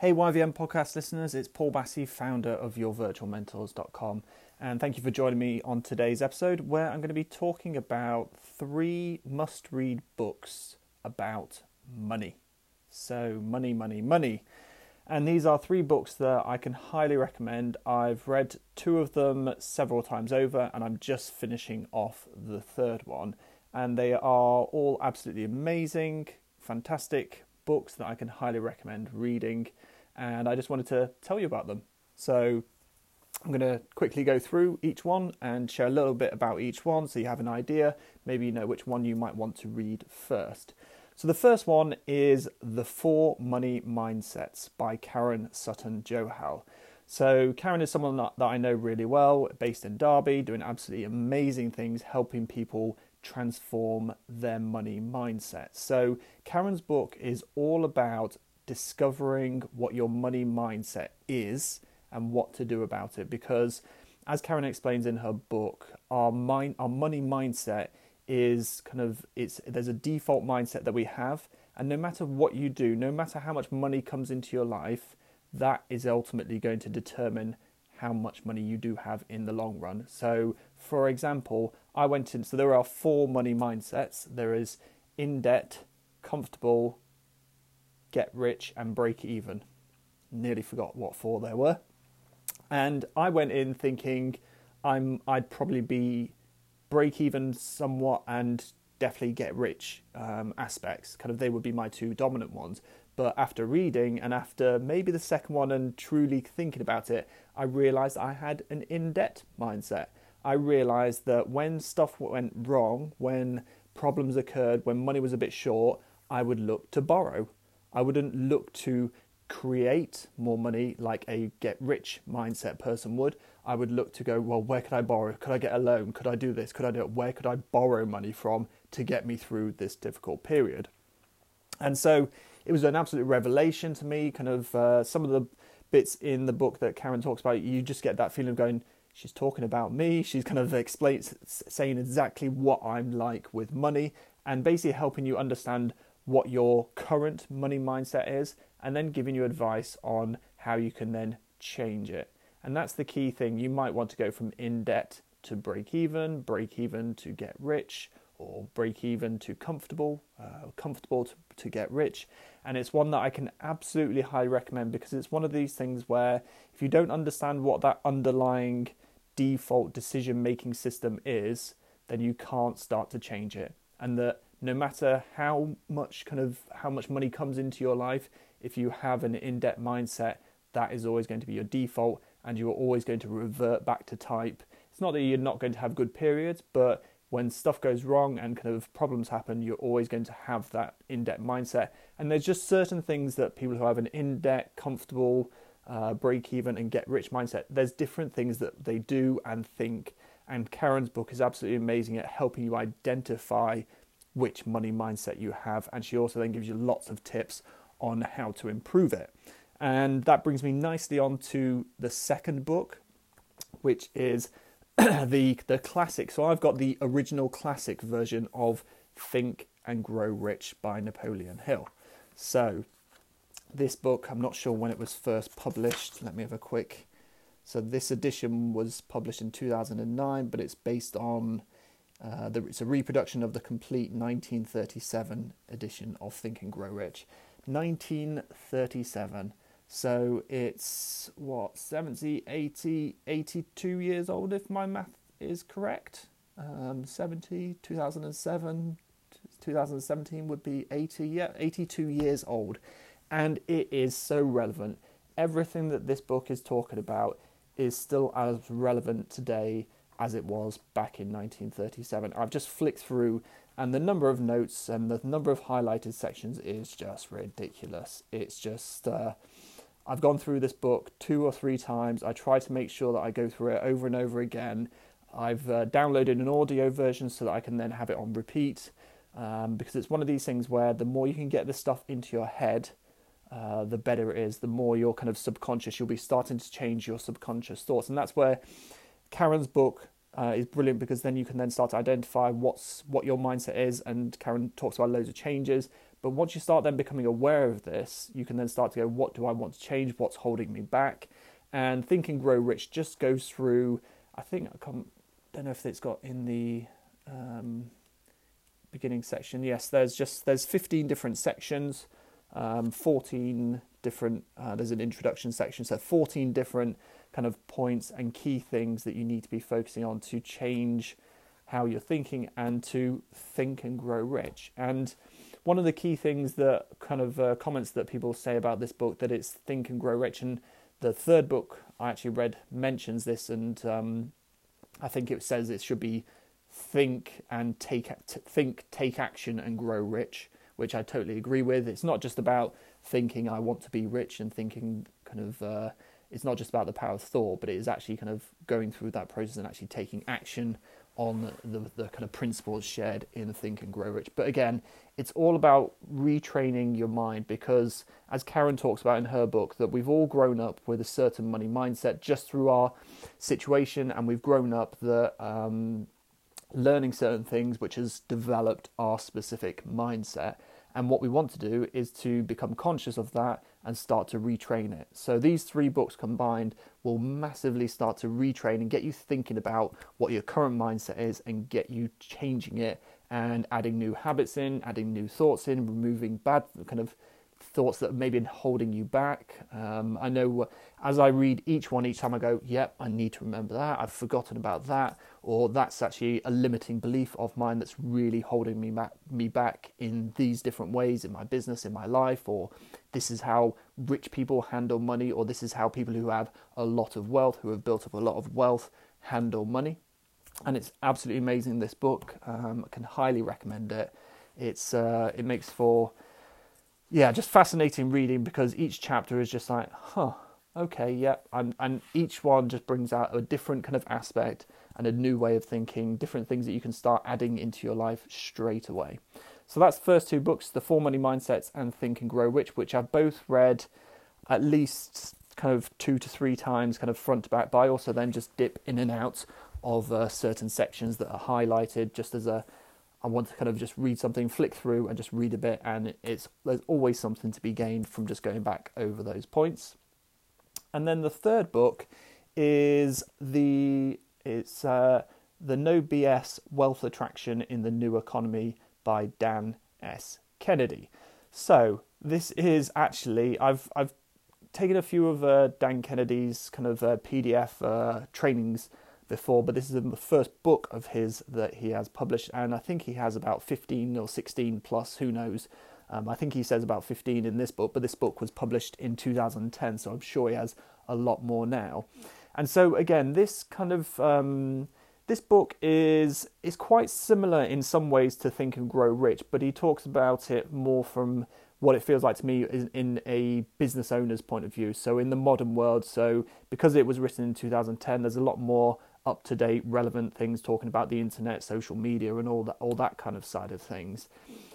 Hey, YVM podcast listeners, it's Paul Bassey, founder of YourVirtualMentors.com. And thank you for joining me on today's episode where I'm going to be talking about three must read books about money. So, money, money, money. And these are three books that I can highly recommend. I've read two of them several times over, and I'm just finishing off the third one. And they are all absolutely amazing, fantastic books that I can highly recommend reading and I just wanted to tell you about them. So I'm going to quickly go through each one and share a little bit about each one so you have an idea. Maybe you know which one you might want to read first. So the first one is The Four Money Mindsets by Karen Sutton Johal. So Karen is someone that, that I know really well, based in Derby, doing absolutely amazing things, helping people transform their money mindset. So Karen's book is all about discovering what your money mindset is and what to do about it. Because as Karen explains in her book our mind our money mindset is kind of it's there's a default mindset that we have. And no matter what you do no matter how much money comes into your life that is ultimately going to determine how much money you do have in the long run. So for example I went in so there are four money mindsets. There is in debt comfortable get rich, and break even. Nearly forgot what four there were. And I went in thinking I'm I'd probably be break even somewhat and definitely get rich um, aspects. Kind of they would be my two dominant ones. But after reading and after maybe the second one and truly thinking about it, I realized I had an in debt mindset. I realized that when stuff went wrong, when problems occurred, when money was a bit short, I would look to borrow. I wouldn't look to create more money like a get rich mindset person would. I would look to go, well, where could I borrow? Could I get a loan? Could I do this? Could I do it? Where could I borrow money from to get me through this difficult period? And so it was an absolute revelation to me. Kind of uh, some of the bits in the book that Karen talks about, you just get that feeling of going, she's talking about me. She's kind of explains, saying exactly what I'm like with money and basically helping you understand what your current money mindset is and then giving you advice on how you can then change it. And that's the key thing. You might want to go from in debt to break even, break even to get rich, or break even to comfortable, uh, comfortable to, to get rich. And it's one that I can absolutely highly recommend because it's one of these things where if you don't understand what that underlying default decision making system is, then you can't start to change it. And that no matter how much kind of how much money comes into your life, if you have an in-debt mindset, that is always going to be your default and you are always going to revert back to type. It's not that you're not going to have good periods, but when stuff goes wrong and kind of problems happen, you're always going to have that in-debt mindset. And there's just certain things that people who have an in-debt, comfortable, uh, break even and get rich mindset, there's different things that they do and think. And Karen's book is absolutely amazing at helping you identify which money mindset you have. And she also then gives you lots of tips on how to improve it. And that brings me nicely on to the second book, which is the the classic. So I've got the original classic version of Think and Grow Rich by Napoleon Hill. So this book, I'm not sure when it was first published. Let me have a quick. So this edition was published in 2009, but it's based on uh, the, it's a reproduction of the complete 1937 edition of Think and Grow Rich. 1937. So it's what 70, 80, 82 years old if my math is correct. Um, 70, 2007, 2017 would be 80. Yeah, 82 years old, and it is so relevant. Everything that this book is talking about is still as relevant today as it was back in 1937. I've just flicked through, and the number of notes and the number of highlighted sections is just ridiculous. It's just, uh, I've gone through this book two or three times. I try to make sure that I go through it over and over again. I've uh, downloaded an audio version so that I can then have it on repeat um, because it's one of these things where the more you can get this stuff into your head, uh, the better it is. The more your kind of subconscious, you'll be starting to change your subconscious thoughts, and that's where Karen's book uh, is brilliant because then you can then start to identify what's what your mindset is. And Karen talks about loads of changes, But once you start then becoming aware of this, you can then start to go, what do I want to change? What's holding me back? And Think and Grow Rich just goes through, I think, I can't, don't know if it's got in the um, beginning section. Yes, there's just, there's 15 different sections, um, 14 different, uh, there's an introduction section, so 14 different kind of points and key things that you need to be focusing on to change how you're thinking and to think and grow rich. And one of the key things that kind of uh, comments that people say about this book that it's think and grow rich and the third book I actually read mentions this and um, I think it says it should be think and take think take action and grow rich which I totally agree with it's not just about thinking I want to be rich and thinking kind of uh, it's not just about the power of thought but it is actually kind of going through that process and actually taking action on the, the kind of principles shared in Think and Grow Rich. But again, it's all about retraining your mind because, as Karen talks about in her book, that we've all grown up with a certain money mindset just through our situation, and we've grown up that um, learning certain things which has developed our specific mindset. And what we want to do is to become conscious of that and start to retrain it. So these three books combined will massively start to retrain and get you thinking about what your current mindset is and get you changing it and adding new habits in, adding new thoughts in, removing bad kind of thoughts that may be holding you back. Um, I know as I read each one, each time I go, yep, I need to remember that. I've forgotten about that, or that's actually a limiting belief of mine that's really holding me back, me back in these different ways in my business, in my life, or this is how rich people handle money, or this is how people who have a lot of wealth, who have built up a lot of wealth, handle money. And it's absolutely amazing. This book, um, I can highly recommend it. It's uh, it makes for yeah, just fascinating reading because each chapter is just like, huh, okay, yeah, and and each one just brings out a different kind of aspect and a new way of thinking, different things that you can start adding into your life straight away. So that's first two books, The Four Money Mindsets and Think and Grow Rich, which I've both read at least kind of two to three times, kind of front to back, but I also then just dip in and out of uh, certain sections that are highlighted just as a I want to kind of just read something, flick through, and just read a bit, and it's there's always something to be gained from just going back over those points. And then the third book is the it's uh, the No BS Wealth Attraction in the New Economy by Dan S. Kennedy. So this is actually I've I've taken a few of uh, Dan Kennedy's kind of uh, PDF uh, trainings before, but this is the first book of his that he has published, and I think he has about 15 or 16 plus, who knows. Um, I think he says about 15 in this book, but this book was published in 2010, so I'm sure he has a lot more now. And so again, this kind of um, this book is is quite similar in some ways to Think and Grow Rich, but he talks about it more from what it feels like to me is in a business owner's point of view. So in the modern world, so because it was written in 2010, there's a lot more up to date, relevant things talking about the internet, social media, and all that all that kind of side of things.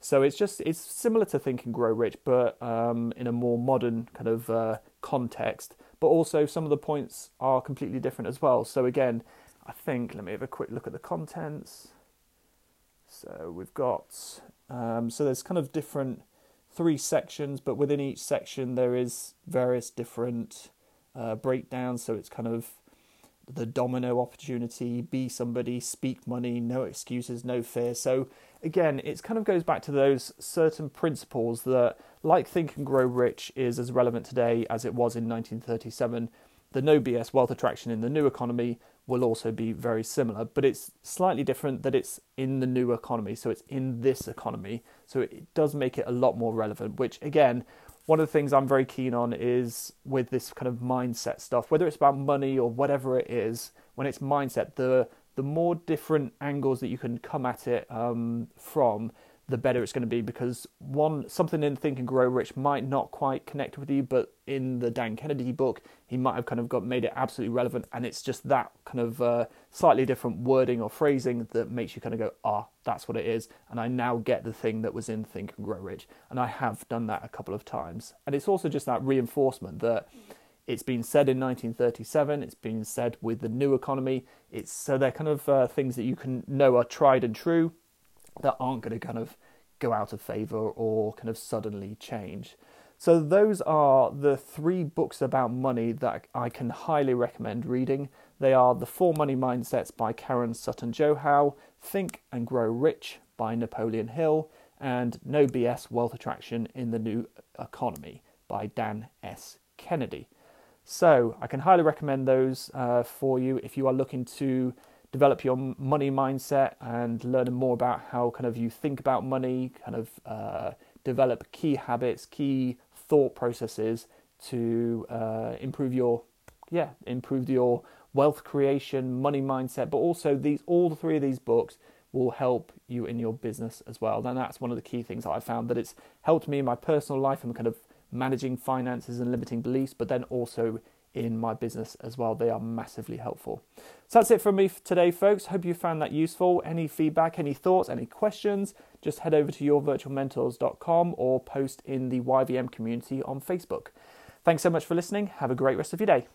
So it's just it's similar to Think and Grow Rich, but um, in a more modern kind of uh, context. But also some of the points are completely different as well. So again, I think let me have a quick look at the contents. So we've got um, so there's kind of different three sections, but within each section there is various different uh, breakdowns. So it's kind of the domino opportunity, be somebody, speak money, no excuses, no fear. So again, it kind of goes back to those certain principles that, like Think and Grow Rich, is as relevant today as it was in 1937. The no BS wealth attraction in the new economy will also be very similar, but it's slightly different that it's in the new economy, so it's in this economy. So it does make it a lot more relevant, which again, one of the things I'm very keen on is with this kind of mindset stuff, whether it's about money or whatever it is, when it's mindset, the the more different angles that you can come at it um, from, the better it's going to be because one something in Think and Grow Rich might not quite connect with you, but in the Dan Kennedy book, he might have kind of got made it absolutely relevant, and it's just that kind of uh, slightly different wording or phrasing that makes you kind of go, ah, that's what it is, and I now get the thing that was in Think and Grow Rich, and I have done that a couple of times, and it's also just that reinforcement that. It's been said in 1937. It's been said with the new economy. It's so they're kind of uh, things that you can know are tried and true that aren't going to kind of go out of favor or kind of suddenly change. So, those are the three books about money that I can highly recommend reading. They are The Four Money Mindsets by Karen Sutton Johal, Think and Grow Rich by Napoleon Hill, and No BS Wealth Attraction in the New Economy by Dan S. Kennedy. So, I can highly recommend those uh, for you if you are looking to develop your money mindset and learning more about how kind of you think about money, kind of uh, develop key habits, key thought processes to uh, improve your yeah improve your wealth creation, money mindset, but also these all three of these books will help you in your business as well. And that's one of the key things that I found that it's helped me in my personal life and kind of managing finances and limiting beliefs, but then also in my business as well. They are massively helpful. So that's it from me today, folks. Hope you found that useful. Any feedback, any thoughts, any questions, just head over to yourvirtualmentors.com or post in the YVM community on Facebook. Thanks so much for listening. Have a great rest of your day.